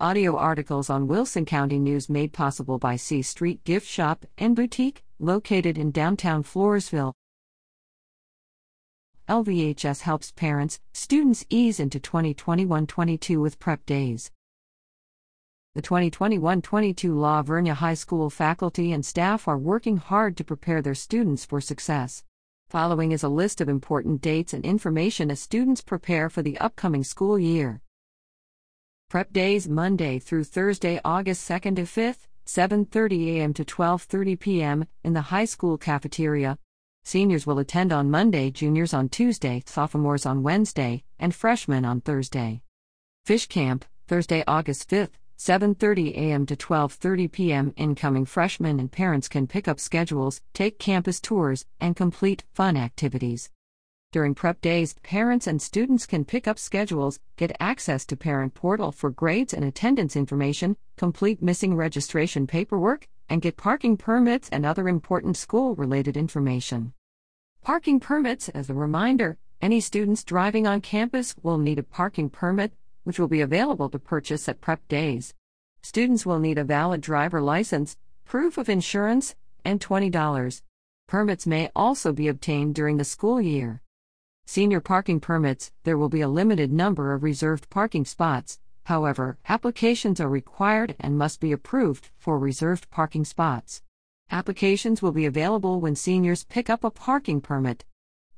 Audio articles on Wilson County News made possible by C Street Gift Shop and Boutique, located in downtown Floresville. LVHS helps parents, students ease into 2021 22 with prep days. The 2021 22 La Vernia High School faculty and staff are working hard to prepare their students for success. Following is a list of important dates and information as students prepare for the upcoming school year. Prep days Monday through Thursday, August 2nd to 5th, 7:30 a.m. to 12:30 p.m. in the high school cafeteria. Seniors will attend on Monday, juniors on Tuesday, sophomores on Wednesday, and freshmen on Thursday. Fish Camp, Thursday, August 5th, 7:30 a.m. to 12:30 p.m. Incoming freshmen and parents can pick up schedules, take campus tours, and complete fun activities. During prep days, parents and students can pick up schedules, get access to Parent Portal for grades and attendance information, complete missing registration paperwork, and get parking permits and other important school related information. Parking permits, as a reminder, any students driving on campus will need a parking permit, which will be available to purchase at prep days. Students will need a valid driver license, proof of insurance, and $20. Permits may also be obtained during the school year. Senior parking permits, there will be a limited number of reserved parking spots. However, applications are required and must be approved for reserved parking spots. Applications will be available when seniors pick up a parking permit.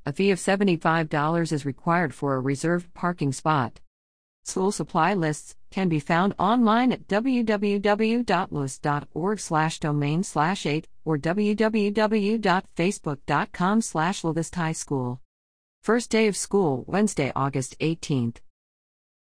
A fee of $75 is required for a reserved parking spot. School supply lists can be found online at www.lewis.org/domain/8 or www.facebook.com/lewishighschool. First day of school, Wednesday, August 18th.